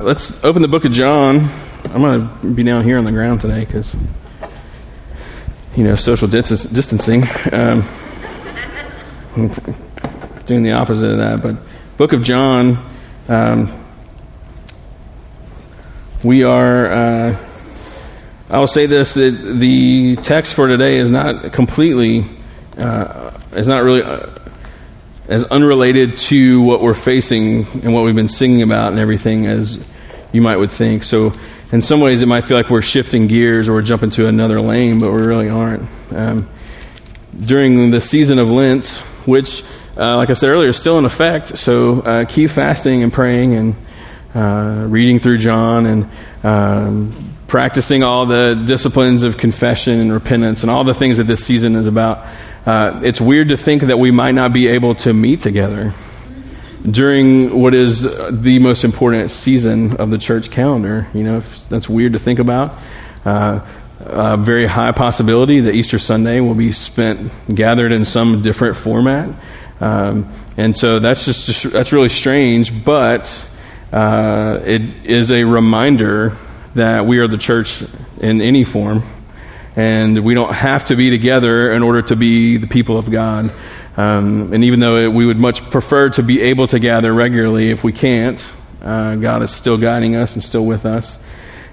Let's open the book of John. I'm going to be down here on the ground today because, you know, social distancing. Um, doing the opposite of that. But, book of John, um, we are, uh, I will say this that the text for today is not completely, uh, is not really. As unrelated to what we're facing and what we've been singing about and everything as you might would think. So in some ways it might feel like we're shifting gears or we're jumping to another lane, but we really aren't. Um, during the season of Lent, which, uh, like I said earlier, is still in effect, so uh, keep fasting and praying and uh, reading through John and um, practicing all the disciplines of confession and repentance and all the things that this season is about uh, it's weird to think that we might not be able to meet together during what is the most important season of the church calendar. You know, that's weird to think about. Uh, a very high possibility that Easter Sunday will be spent gathered in some different format, um, and so that's just, just, that's really strange. But uh, it is a reminder that we are the church in any form and we don't have to be together in order to be the people of God. Um, and even though we would much prefer to be able to gather regularly, if we can't, uh, God is still guiding us and still with us.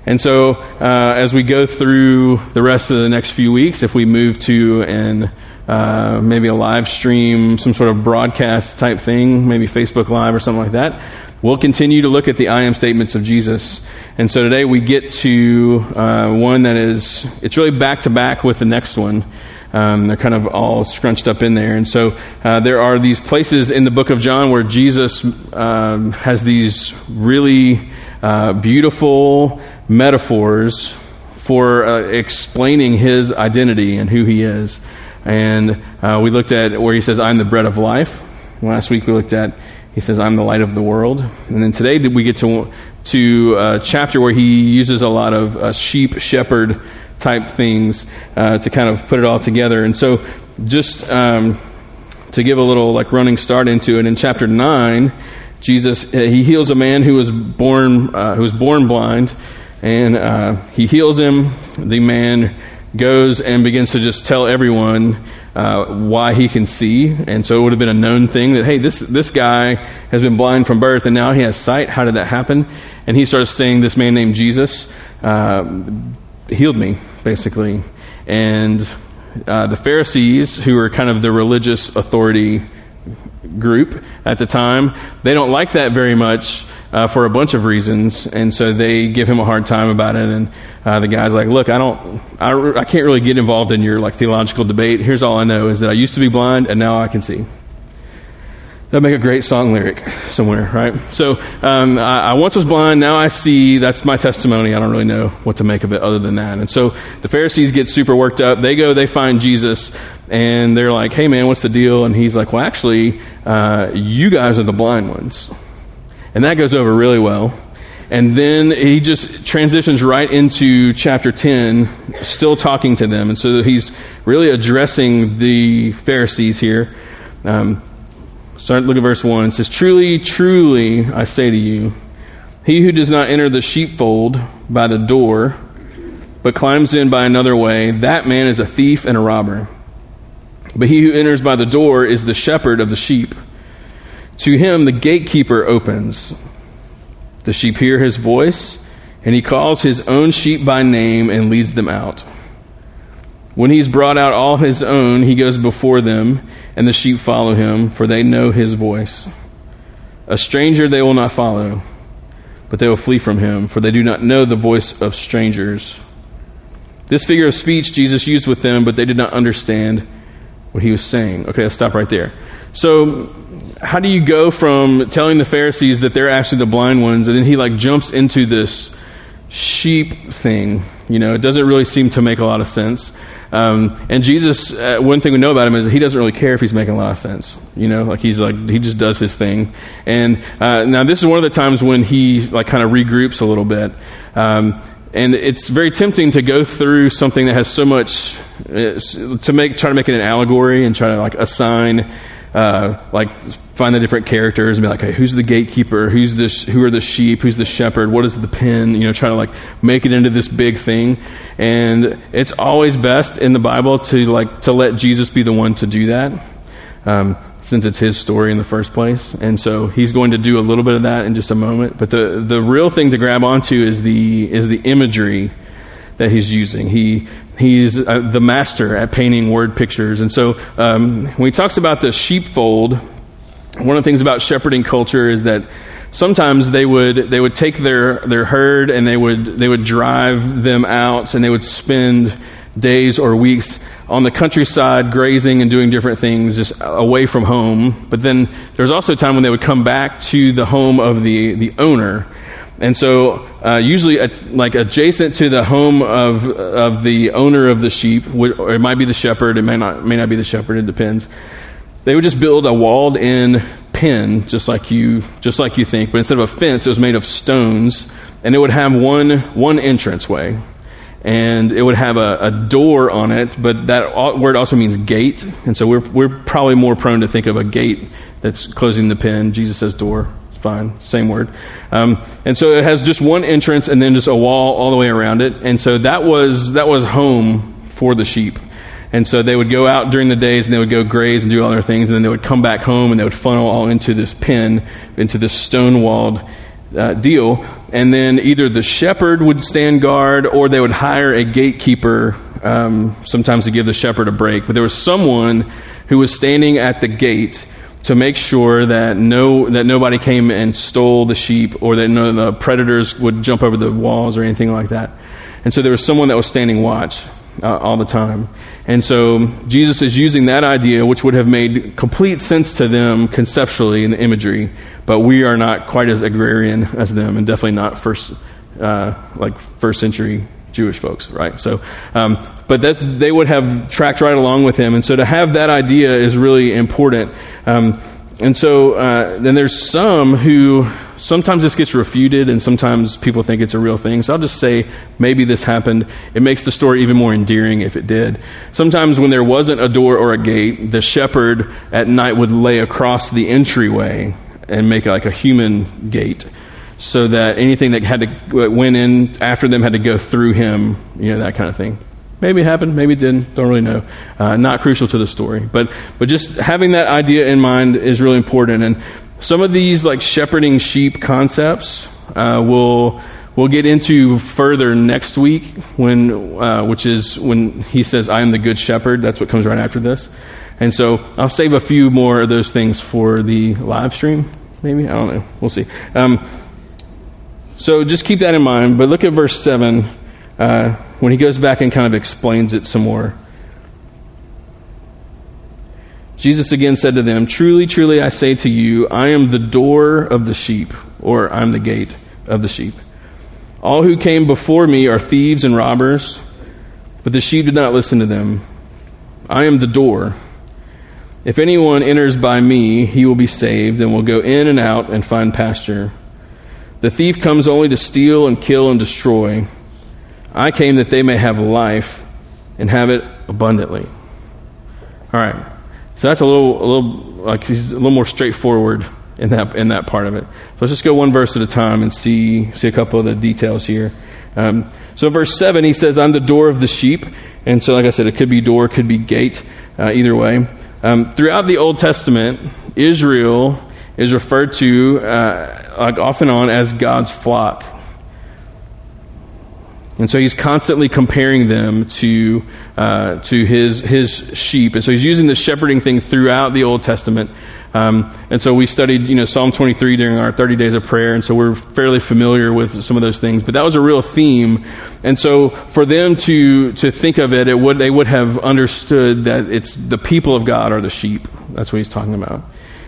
And so, uh, as we go through the rest of the next few weeks, if we move to an uh, maybe a live stream, some sort of broadcast type thing, maybe Facebook Live or something like that, we'll continue to look at the I am statements of Jesus. And so today we get to uh, one that is, it's really back to back with the next one. Um, they're kind of all scrunched up in there. And so uh, there are these places in the book of John where Jesus um, has these really uh, beautiful metaphors for uh, explaining his identity and who he is. And uh, we looked at where he says, I'm the bread of life. Last week we looked at he says, I'm the light of the world. And then today we get to, to a chapter where he uses a lot of uh, sheep shepherd type things uh, to kind of put it all together. And so just um, to give a little like running start into it, in chapter 9, Jesus, uh, he heals a man who was born, uh, who was born blind, and uh, he heals him. The man goes and begins to just tell everyone uh, why he can see. And so it would have been a known thing that, hey, this, this guy has been blind from birth and now he has sight. How did that happen? And he starts saying, this man named Jesus uh, healed me, basically. And uh, the Pharisees, who were kind of the religious authority group at the time, they don't like that very much uh, for a bunch of reasons, and so they give him a hard time about it. And uh, the guy's like, "Look, I don't, I, I can't really get involved in your like theological debate. Here's all I know is that I used to be blind, and now I can see." That'd make a great song lyric somewhere, right? So um, I, I, once was blind, now I see. That's my testimony. I don't really know what to make of it other than that. And so the Pharisees get super worked up. They go, they find Jesus, and they're like, "Hey, man, what's the deal?" And he's like, "Well, actually, uh, you guys are the blind ones." And that goes over really well. And then he just transitions right into chapter 10, still talking to them. And so he's really addressing the Pharisees here. Um, start look at verse 1. It says, Truly, truly, I say to you, he who does not enter the sheepfold by the door, but climbs in by another way, that man is a thief and a robber. But he who enters by the door is the shepherd of the sheep. To him the gatekeeper opens. The sheep hear his voice, and he calls his own sheep by name and leads them out. When he's brought out all his own, he goes before them, and the sheep follow him, for they know his voice. A stranger they will not follow, but they will flee from him, for they do not know the voice of strangers. This figure of speech Jesus used with them, but they did not understand what he was saying. Okay, let's stop right there. So, how do you go from telling the Pharisees that they're actually the blind ones, and then he like jumps into this sheep thing? You know, it doesn't really seem to make a lot of sense. Um, and Jesus, uh, one thing we know about him is he doesn't really care if he's making a lot of sense. You know, like he's like he just does his thing. And uh, now this is one of the times when he like kind of regroups a little bit. Um, and it's very tempting to go through something that has so much uh, to make try to make it an allegory and try to like assign uh, like find the different characters and be like, hey, who's the gatekeeper? Who's this? Who are the sheep? Who's the shepherd? What is the pen? You know, try to like make it into this big thing. And it's always best in the Bible to like to let Jesus be the one to do that. Um, since it's his story in the first place. And so he's going to do a little bit of that in just a moment. But the, the real thing to grab onto is the, is the imagery that he's using. He, he's uh, the master at painting word pictures. And so um, when he talks about the sheepfold, one of the things about shepherding culture is that sometimes they would they would take their their herd and they would they would drive them out and they would spend days or weeks on the countryside grazing and doing different things just away from home. But then there's also a time when they would come back to the home of the, the owner. And so, uh, usually, like adjacent to the home of of the owner of the sheep, or it might be the shepherd, it may not may not be the shepherd, it depends. They would just build a walled-in pen, just like you just like you think, but instead of a fence, it was made of stones, and it would have one one entranceway and it would have a, a, door on it, but that word also means gate, and so we're, we're probably more prone to think of a gate that's closing the pen. Jesus says door. Fine, same word. Um, and so it has just one entrance and then just a wall all the way around it, and so that was that was home for the sheep. And so they would go out during the days and they would go graze and do all their things, and then they would come back home and they would funnel all into this pen, into this stone walled uh, deal. And then either the shepherd would stand guard or they would hire a gatekeeper um, sometimes to give the shepherd a break. But there was someone who was standing at the gate to make sure that no that nobody came and stole the sheep or that no the predators would jump over the walls or anything like that. And so there was someone that was standing watch uh, all the time. And so Jesus is using that idea, which would have made complete sense to them conceptually in the imagery, but we are not quite as agrarian as them, and definitely not first, uh, like first century Jewish folks, right? So, um, but they would have tracked right along with him, and so to have that idea is really important. Um, and so uh, then there's some who sometimes this gets refuted and sometimes people think it's a real thing. So I'll just say maybe this happened. It makes the story even more endearing if it did. Sometimes when there wasn't a door or a gate, the shepherd at night would lay across the entryway and make like a human gate so that anything that had to went in after them had to go through him, you know, that kind of thing. Maybe it happened, maybe it didn't. Don't really know. Uh, not crucial to the story, but but just having that idea in mind is really important. And some of these like shepherding sheep concepts uh, will we'll get into further next week when uh, which is when he says i am the good shepherd that's what comes right after this and so i'll save a few more of those things for the live stream maybe i don't know we'll see um, so just keep that in mind but look at verse 7 uh, when he goes back and kind of explains it some more. Jesus again said to them, Truly, truly, I say to you, I am the door of the sheep, or I'm the gate of the sheep. All who came before me are thieves and robbers, but the sheep did not listen to them. I am the door. If anyone enters by me, he will be saved and will go in and out and find pasture. The thief comes only to steal and kill and destroy. I came that they may have life and have it abundantly. All right. So that's a little, a little, like he's a little more straightforward in that in that part of it. So let's just go one verse at a time and see see a couple of the details here. Um, so verse seven, he says, "I'm the door of the sheep," and so like I said, it could be door, could be gate, uh, either way. Um, throughout the Old Testament, Israel is referred to uh, like off and on as God's flock. And so he's constantly comparing them to, uh, to his, his sheep. And so he's using the shepherding thing throughout the Old Testament. Um, and so we studied, you know, Psalm 23 during our 30 days of prayer. And so we're fairly familiar with some of those things. But that was a real theme. And so for them to, to think of it, it would, they would have understood that it's the people of God are the sheep. That's what he's talking about.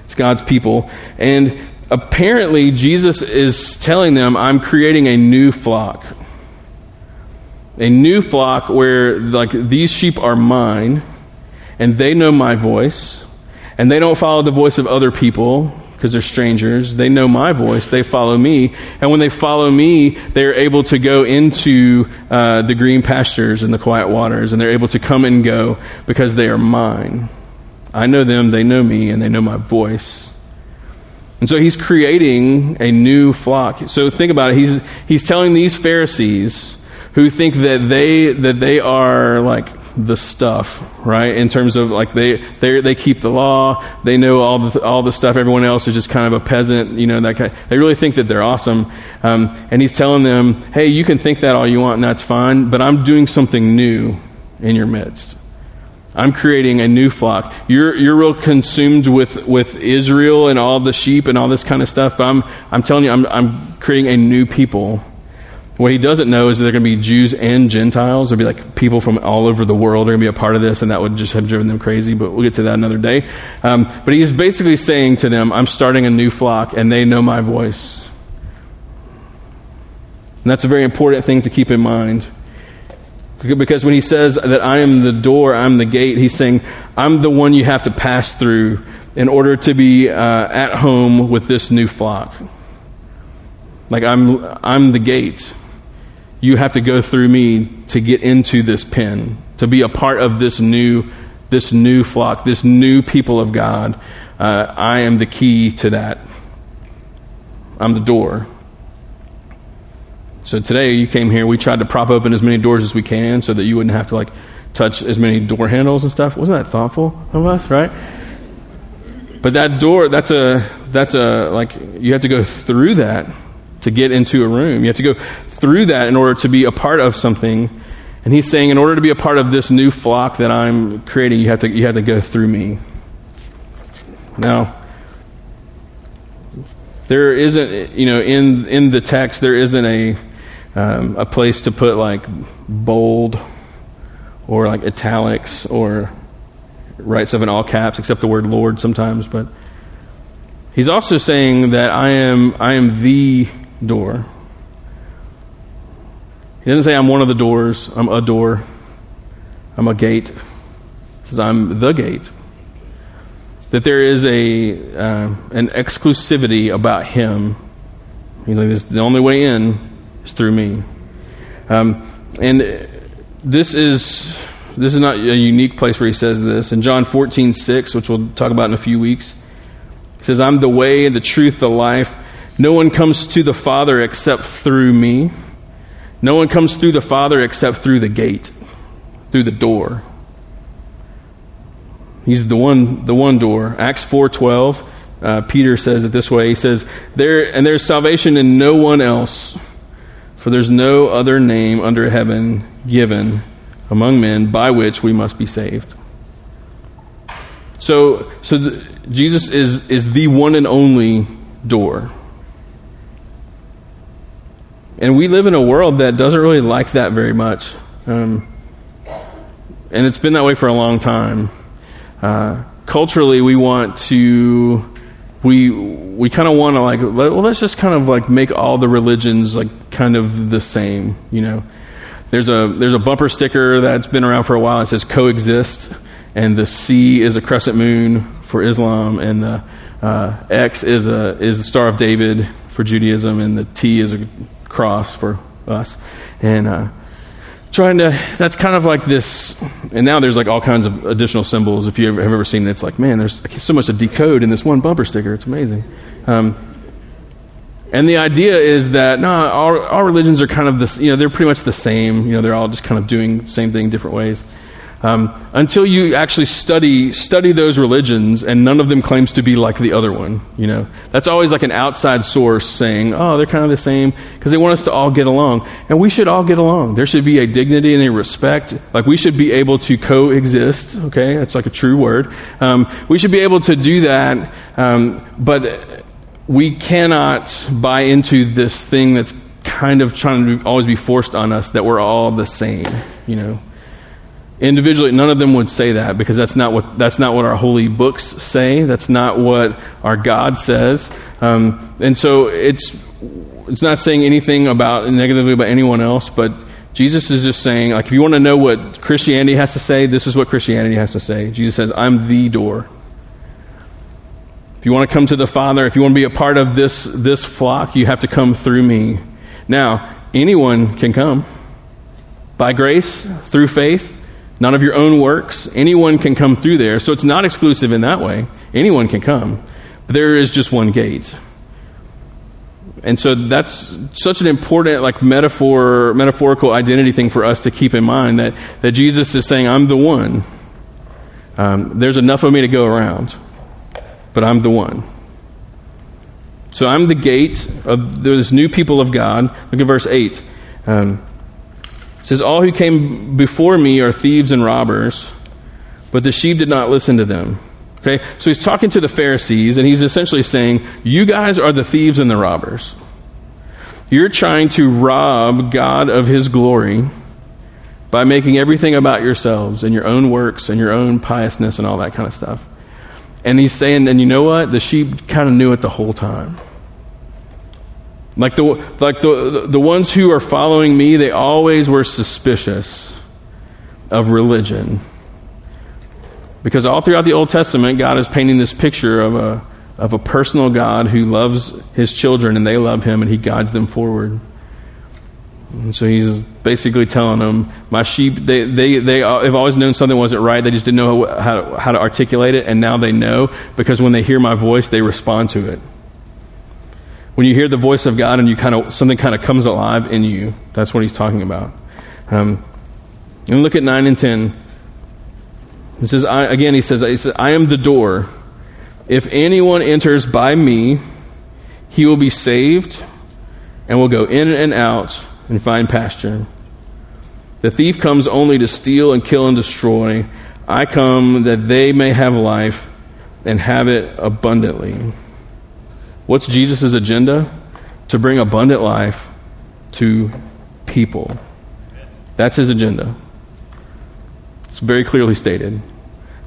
It's God's people. And apparently Jesus is telling them, I'm creating a new flock. A new flock where like these sheep are mine and they know my voice and they don't follow the voice of other people because they're strangers. They know my voice. They follow me. And when they follow me they're able to go into uh, the green pastures and the quiet waters and they're able to come and go because they are mine I know them, they know me, and they know my voice. And so he's creating a new flock. So think about it. He's, he's telling these Pharisees who think that they, that they are like the stuff, right? In terms of like they, they, they keep the law, they know all the, all the stuff. Everyone else is just kind of a peasant, you know, that kind, they really think that they're awesome. Um, and he's telling them, hey, you can think that all you want and that's fine, but I'm doing something new in your midst. I'm creating a new flock. You're, you're real consumed with, with Israel and all the sheep and all this kind of stuff, but I'm, I'm telling you, I'm, I'm creating a new people. What he doesn't know is that they're going to be Jews and Gentiles. There'll be like people from all over the world are going to be a part of this, and that would just have driven them crazy, but we'll get to that another day. Um, but he's basically saying to them, I'm starting a new flock, and they know my voice. And that's a very important thing to keep in mind. Because when he says that I am the door, I'm the gate, he's saying, I'm the one you have to pass through in order to be uh, at home with this new flock. Like I'm, I'm the gate. You have to go through me to get into this pen, to be a part of this new, this new flock, this new people of God. Uh, I am the key to that. I'm the door. So today you came here, we tried to prop open as many doors as we can so that you wouldn't have to like touch as many door handles and stuff. Wasn't that thoughtful of us, right? But that door, that's a, that's a, like, you have to go through that to get into a room. You have to go through that in order to be a part of something. And he's saying, in order to be a part of this new flock that I'm creating, you have to, you have to go through me. Now, there isn't, you know, in, in the text, there isn't a, um, a place to put like bold or like italics or write stuff in all caps except the word Lord sometimes. But he's also saying that I am I am the door. He doesn't say I'm one of the doors. I'm a door. I'm a gate. He says I'm the gate. That there is a uh, an exclusivity about him. He's like this. Is the only way in is through me. Um, and this is this is not a unique place where he says this. In John 14, 6, which we'll talk about in a few weeks, he says, I'm the way, and the truth, the life. No one comes to the Father except through me. No one comes through the Father except through the gate, through the door. He's the one, the one door. Acts 4:12. Uh, Peter says it this way. He says, "There and there's salvation in no one else, for there's no other name under heaven given among men by which we must be saved. So, so the, Jesus is, is the one and only door. And we live in a world that doesn't really like that very much. Um, and it's been that way for a long time. Uh, culturally, we want to we we kind of want to like well let's just kind of like make all the religions like kind of the same you know? There's a there's a bumper sticker that's been around for a while it says coexist and the c is a crescent moon for islam and the uh, x is a is the star of david for judaism and the t is a cross for us. And uh, trying to that's kind of like this and now there's like all kinds of additional symbols. If you have ever seen it it's like man there's so much to decode in this one bumper sticker. It's amazing. Um, and the idea is that no all, all religions are kind of this you know they're pretty much the same. You know they're all just kind of doing same thing different ways um, until you actually study study those religions, and none of them claims to be like the other one. You know, that's always like an outside source saying, "Oh, they're kind of the same," because they want us to all get along, and we should all get along. There should be a dignity and a respect. Like we should be able to coexist. Okay, that's like a true word. Um, we should be able to do that, um, but we cannot buy into this thing that's kind of trying to always be forced on us that we're all the same. You know individually none of them would say that because that's not what that's not what our holy books say. That's not what our god says. Um, and so it's it's not saying anything about negatively about anyone else but jesus is just saying like if you want to know what christianity has to say this is what christianity has to say. Jesus says i'm the door. If you want to come to the father if you want to be a part of this this flock you have to come through me. Now anyone can come by grace through faith not of your own works. Anyone can come through there. So it's not exclusive in that way. Anyone can come. But there is just one gate. And so that's such an important like metaphor metaphorical identity thing for us to keep in mind that, that Jesus is saying, I'm the one. Um, there's enough of me to go around, but I'm the one. So I'm the gate of those new people of God. Look at verse 8. Um, says, All who came before me are thieves and robbers, but the sheep did not listen to them. Okay? So he's talking to the Pharisees, and he's essentially saying, You guys are the thieves and the robbers. You're trying to rob God of his glory by making everything about yourselves and your own works and your own piousness and all that kind of stuff. And he's saying, and you know what? The sheep kind of knew it the whole time. Like the like the the ones who are following me, they always were suspicious of religion. Because all throughout the Old Testament, God is painting this picture of a of a personal God who loves his children and they love him and he guides them forward. And so he's basically telling them, my sheep, they, they, they have always known something wasn't right. They just didn't know how to, how to articulate it. And now they know because when they hear my voice, they respond to it. When you hear the voice of God and you kind of, something kind of comes alive in you, that's what he's talking about. Um, and look at 9 and 10. It says, I, again, he says, he says, I am the door. If anyone enters by me, he will be saved and will go in and out and find pasture. The thief comes only to steal and kill and destroy. I come that they may have life and have it abundantly. What's Jesus' agenda? To bring abundant life to people. That's his agenda. It's very clearly stated.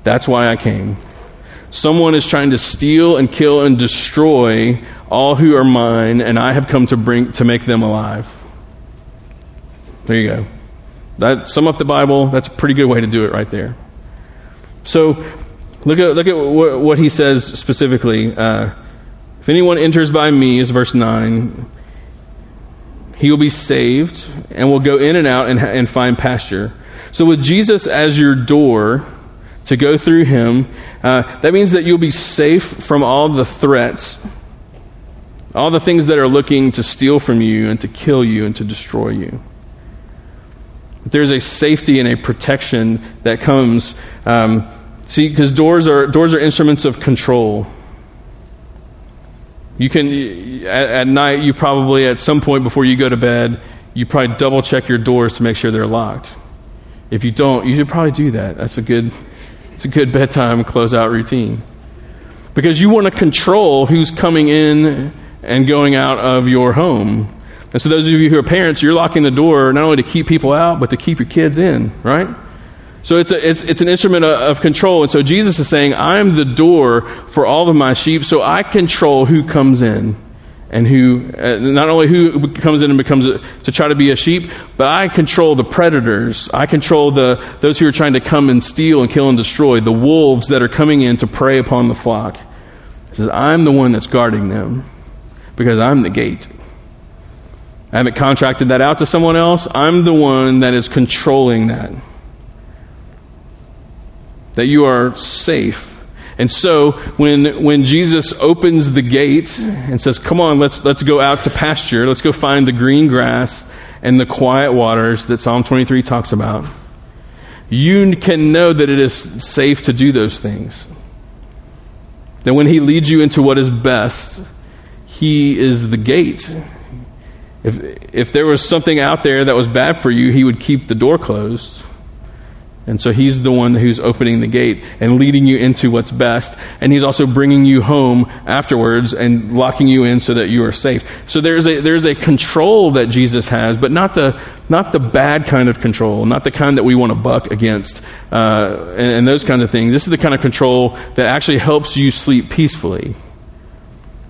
That's why I came. Someone is trying to steal and kill and destroy all who are mine, and I have come to bring to make them alive. There you go. That sum up the Bible. That's a pretty good way to do it right there. So, look at look at what, what he says specifically. Uh, anyone enters by me, is verse nine. He will be saved and will go in and out and, and find pasture. So, with Jesus as your door to go through him, uh, that means that you'll be safe from all the threats, all the things that are looking to steal from you and to kill you and to destroy you. There's a safety and a protection that comes. Um, see, because doors are doors are instruments of control. You can at, at night. You probably at some point before you go to bed, you probably double check your doors to make sure they're locked. If you don't, you should probably do that. That's a good it's a good bedtime closeout routine. Because you want to control who's coming in and going out of your home. And so, those of you who are parents, you're locking the door not only to keep people out, but to keep your kids in, right? So it's, a, it's, it's an instrument of control. And so Jesus is saying, I'm the door for all of my sheep, so I control who comes in and who uh, not only who comes in and becomes a, to try to be a sheep, but I control the predators. I control the those who are trying to come and steal and kill and destroy the wolves that are coming in to prey upon the flock. He says, "I'm the one that's guarding them because I'm the gate. I haven't contracted that out to someone else. I'm the one that is controlling that. That you are safe." And so when, when Jesus opens the gate and says, Come on, let's, let's go out to pasture, let's go find the green grass and the quiet waters that Psalm 23 talks about, you can know that it is safe to do those things. That when He leads you into what is best, He is the gate. If, if there was something out there that was bad for you, He would keep the door closed. And so he's the one who's opening the gate and leading you into what's best. And he's also bringing you home afterwards and locking you in so that you are safe. So there's a, there's a control that Jesus has, but not the, not the bad kind of control, not the kind that we want to buck against, uh, and, and those kinds of things. This is the kind of control that actually helps you sleep peacefully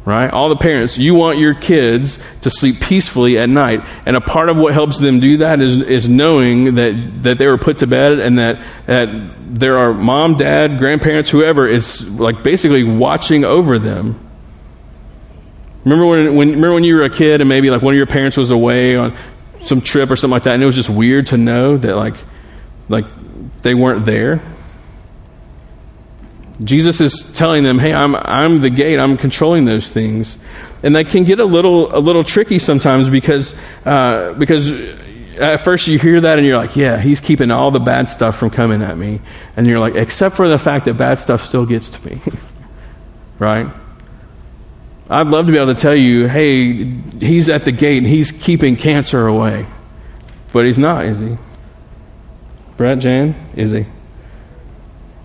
right? All the parents, you want your kids to sleep peacefully at night. And a part of what helps them do that is, is knowing that, that they were put to bed and that, that there are mom, dad, grandparents, whoever is like basically watching over them. Remember when, when, remember when you were a kid and maybe like one of your parents was away on some trip or something like that and it was just weird to know that like, like they weren't there. Jesus is telling them, "Hey, I'm I'm the gate. I'm controlling those things," and that can get a little a little tricky sometimes because uh, because at first you hear that and you're like, "Yeah, he's keeping all the bad stuff from coming at me," and you're like, "Except for the fact that bad stuff still gets to me." right? I'd love to be able to tell you, hey, he's at the gate and he's keeping cancer away. But he's not, is he? Brett, Jan, is he?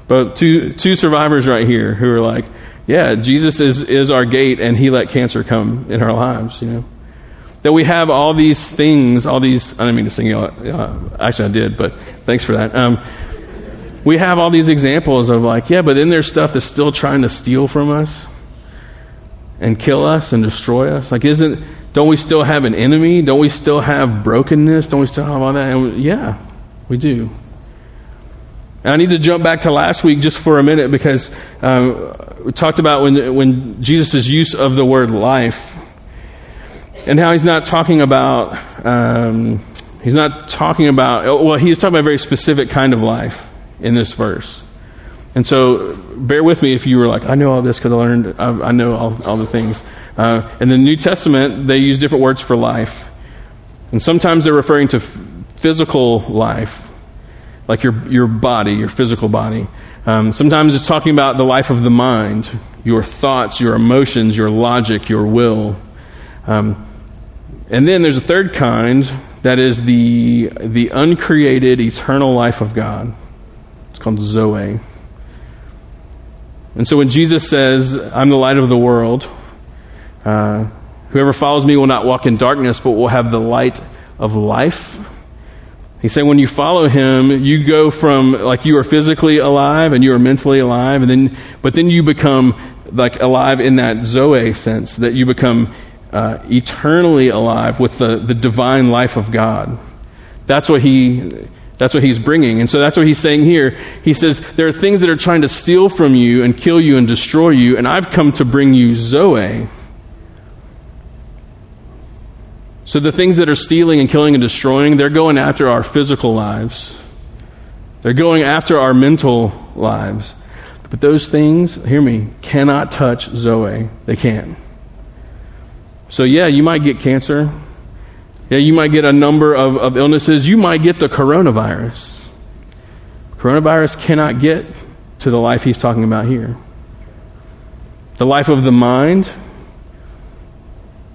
But two, two survivors right here who are like, yeah, Jesus is, is our gate and he let cancer come in our lives, you know? That we have all these things, all these, I didn't mean to sing it, uh, actually I did, but thanks for that. Um, we have all these examples of like, yeah, but then there's stuff that's still trying to steal from us and kill us and destroy us. Like, isn't, don't we still have an enemy? Don't we still have brokenness? Don't we still have all that? And yeah, we do. And I need to jump back to last week just for a minute because um, we talked about when, when Jesus' use of the word life and how he's not talking about, um, he's not talking about, well, he's talking about a very specific kind of life in this verse. And so, bear with me if you were like, I know all this because I learned, I, I, know all, all the things. Uh, in the New Testament, they use different words for life. And sometimes they're referring to f- physical life, like your, your body, your physical body. Um, sometimes it's talking about the life of the mind, your thoughts, your emotions, your logic, your will. Um, and then there's a third kind that is the, the uncreated, eternal life of God. It's called Zoe. And so when Jesus says, I'm the light of the world, uh, whoever follows me will not walk in darkness, but will have the light of life. He said, when you follow him, you go from like you are physically alive and you are mentally alive, and then, but then you become like alive in that Zoe sense, that you become uh, eternally alive with the, the divine life of God. That's what he that's what he's bringing. And so that's what he's saying here. He says, There are things that are trying to steal from you and kill you and destroy you, and I've come to bring you Zoe. So the things that are stealing and killing and destroying, they're going after our physical lives, they're going after our mental lives. But those things, hear me, cannot touch Zoe. They can't. So, yeah, you might get cancer. Yeah, you might get a number of, of illnesses. You might get the coronavirus. Coronavirus cannot get to the life he's talking about here. The life of the mind.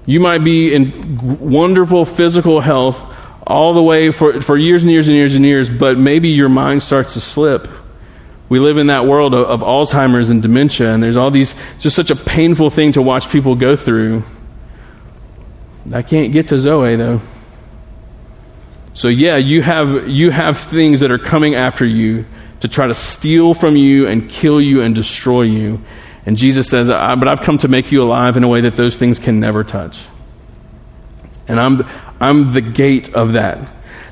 You might be in wonderful physical health all the way for, for years and years and years and years, but maybe your mind starts to slip. We live in that world of, of Alzheimer's and dementia, and there's all these, just such a painful thing to watch people go through. I can't get to Zoe though. So yeah, you have you have things that are coming after you to try to steal from you and kill you and destroy you. And Jesus says, "But I've come to make you alive in a way that those things can never touch." And I'm I'm the gate of that.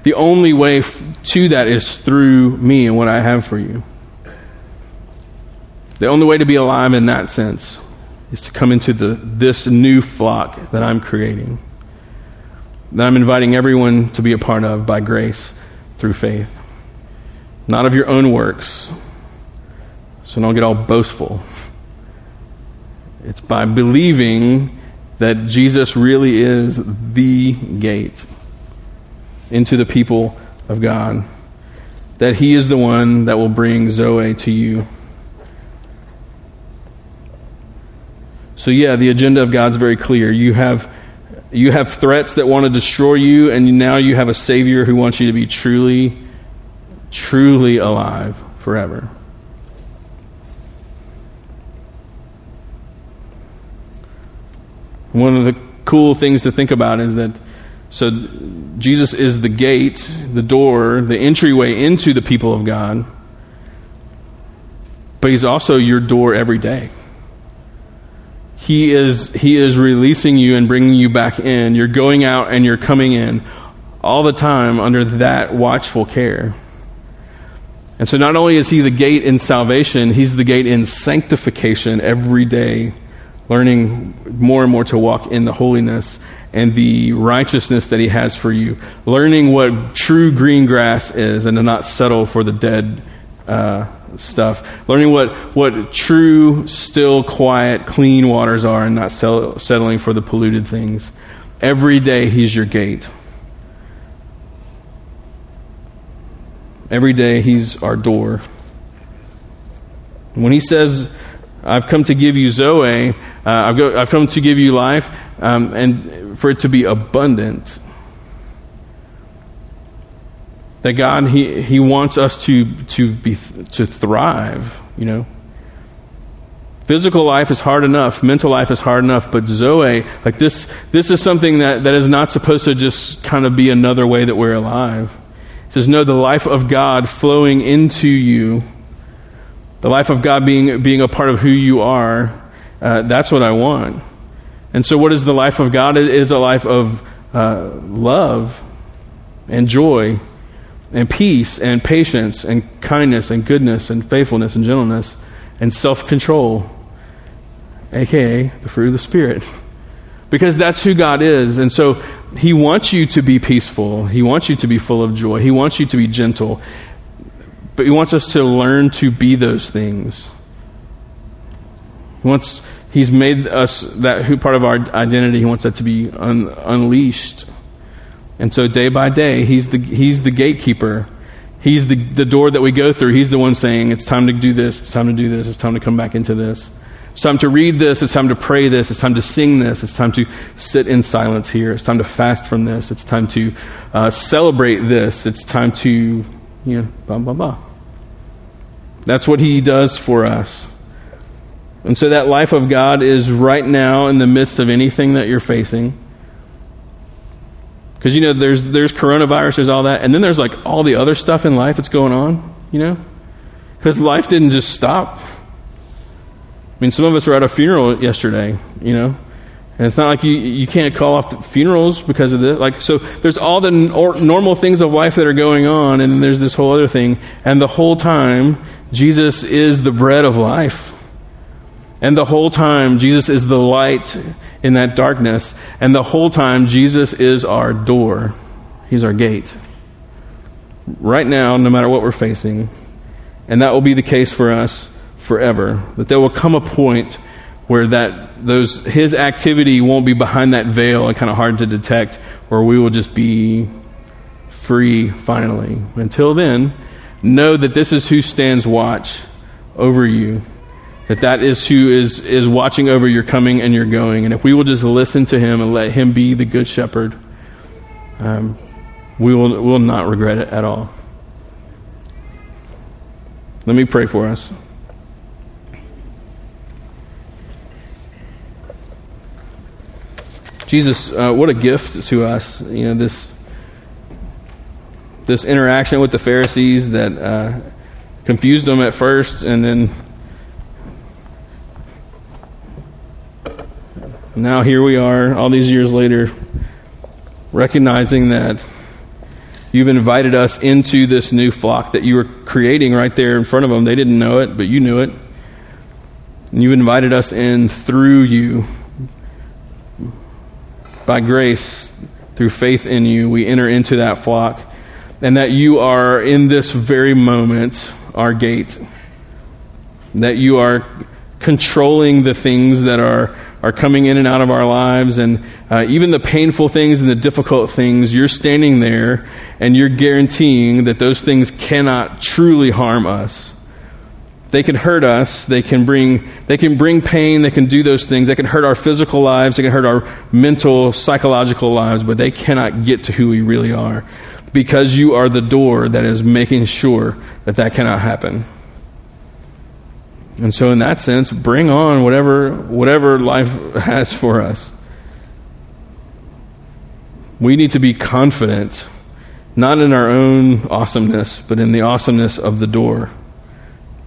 The only way to that is through me and what I have for you. The only way to be alive in that sense is to come into the, this new flock that I'm creating, that I'm inviting everyone to be a part of by grace through faith. Not of your own works, so don't get all boastful. It's by believing that Jesus really is the gate into the people of God, that He is the one that will bring Zoe to you. So, yeah, the agenda of God's very clear. You have, you have threats that want to destroy you, and now you have a Savior who wants you to be truly, truly alive forever. One of the cool things to think about is that so Jesus is the gate, the door, the entryway into the people of God, but He's also your door every day. He is, he is releasing you and bringing you back in. You're going out and you're coming in all the time under that watchful care. And so not only is he the gate in salvation, he's the gate in sanctification every day, learning more and more to walk in the holiness and the righteousness that He has for you. Learning what true green grass is and to not settle for the dead uh, stuff. Learning what, what true, still, quiet, clean waters are and not sell, settling for the polluted things. Every day, He's your gate. Every day, He's our door. When He says, I've come to give you Zoe, uh, I've, go, I've, come to give you life, um, and for it to be abundant. That God, He, he wants us to, to, be, to thrive, you know. Physical life is hard enough, mental life is hard enough, but Zoe, like this, this is something that, that is not supposed to just kind of be another way that we're alive. It says, no, the life of God flowing into you, the life of God being, being a part of who you are, uh, that's what I want. And so, what is the life of God? It is a life of uh, love and joy and peace and patience and kindness and goodness and faithfulness and gentleness and self control aka the fruit of the Spirit. Because that's who God is. And so He wants you to be peaceful, He wants you to be full of joy, He wants you to be gentle. But He wants us to learn to be those things. He wants, He's made us that who part of our identity, He wants that to be un, unleashed. And so day by day, He's the, he's the gatekeeper. He's the, the door that we go through. He's the one saying, It's time to do this, it's time to do this, it's time to come back into this. It's time to read this. It's time to pray this. It's time to sing this. It's time to sit in silence here. It's time to fast from this. It's time to uh, celebrate this. It's time to, you know, blah, blah, blah. That's what He does for us. And so that life of God is right now in the midst of anything that you're facing. Because, you know, there's, there's coronavirus, there's all that, and then there's like all the other stuff in life that's going on, you know? Because life didn't just stop. I mean, some of us were at a funeral yesterday, you know, and it's not like you, you can't call off funerals because of this. Like, so there's all the normal things of life that are going on, and then there's this whole other thing. And the whole time, Jesus is the bread of life. And the whole time, Jesus is the light in that darkness. And the whole time, Jesus is our door. He's our gate. Right now, no matter what we're facing. And that will be the case for us forever. That there will come a point where that those his activity won't be behind that veil and kind of hard to detect, where we will just be free finally. Until then, know that this is who stands watch over you. That that is who is, is watching over your coming and your going. And if we will just listen to him and let him be the good shepherd, um, we will, will not regret it at all. Let me pray for us. Jesus, uh, what a gift to us, you know, this, this interaction with the Pharisees that uh, confused them at first and then now here we are, all these years later, recognizing that you've invited us into this new flock that you were creating right there in front of them. They didn't know it, but you knew it. And you've invited us in through you by grace, through faith in you, we enter into that flock, and that you are in this very moment our gate. That you are controlling the things that are, are coming in and out of our lives, and uh, even the painful things and the difficult things, you're standing there and you're guaranteeing that those things cannot truly harm us. They can hurt us. They can bring, they can bring pain. They can do those things. They can hurt our physical lives. They can hurt our mental, psychological lives, but they cannot get to who we really are because you are the door that is making sure that that cannot happen. And so in that sense, bring on whatever, whatever life has for us. We need to be confident, not in our own awesomeness, but in the awesomeness of the door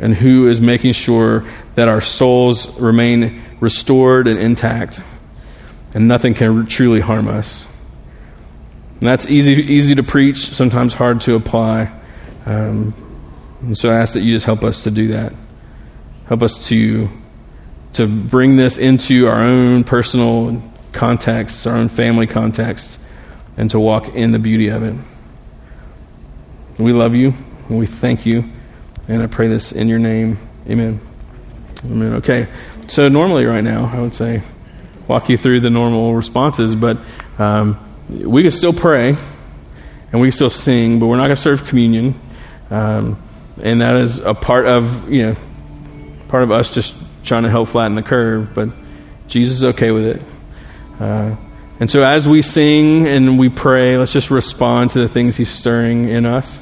and who is making sure that our souls remain restored and intact and nothing can truly harm us. And that's easy, easy to preach, sometimes hard to apply. Um, and so I ask that you just help us to do that. Help us to, to bring this into our own personal contexts, our own family contexts, and to walk in the beauty of it. We love you and we thank you. And I pray this in your name. Amen. Amen. Okay. So, normally, right now, I would say walk you through the normal responses, but um, we can still pray and we can still sing, but we're not going to serve communion. Um, and that is a part of, you know, part of us just trying to help flatten the curve, but Jesus is okay with it. Uh, and so as we sing and we pray, let's just respond to the things He's stirring in us.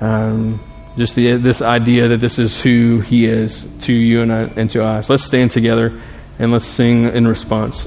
Um, just the, this idea that this is who He is to you and, I, and to us. Let's stand together and let's sing in response.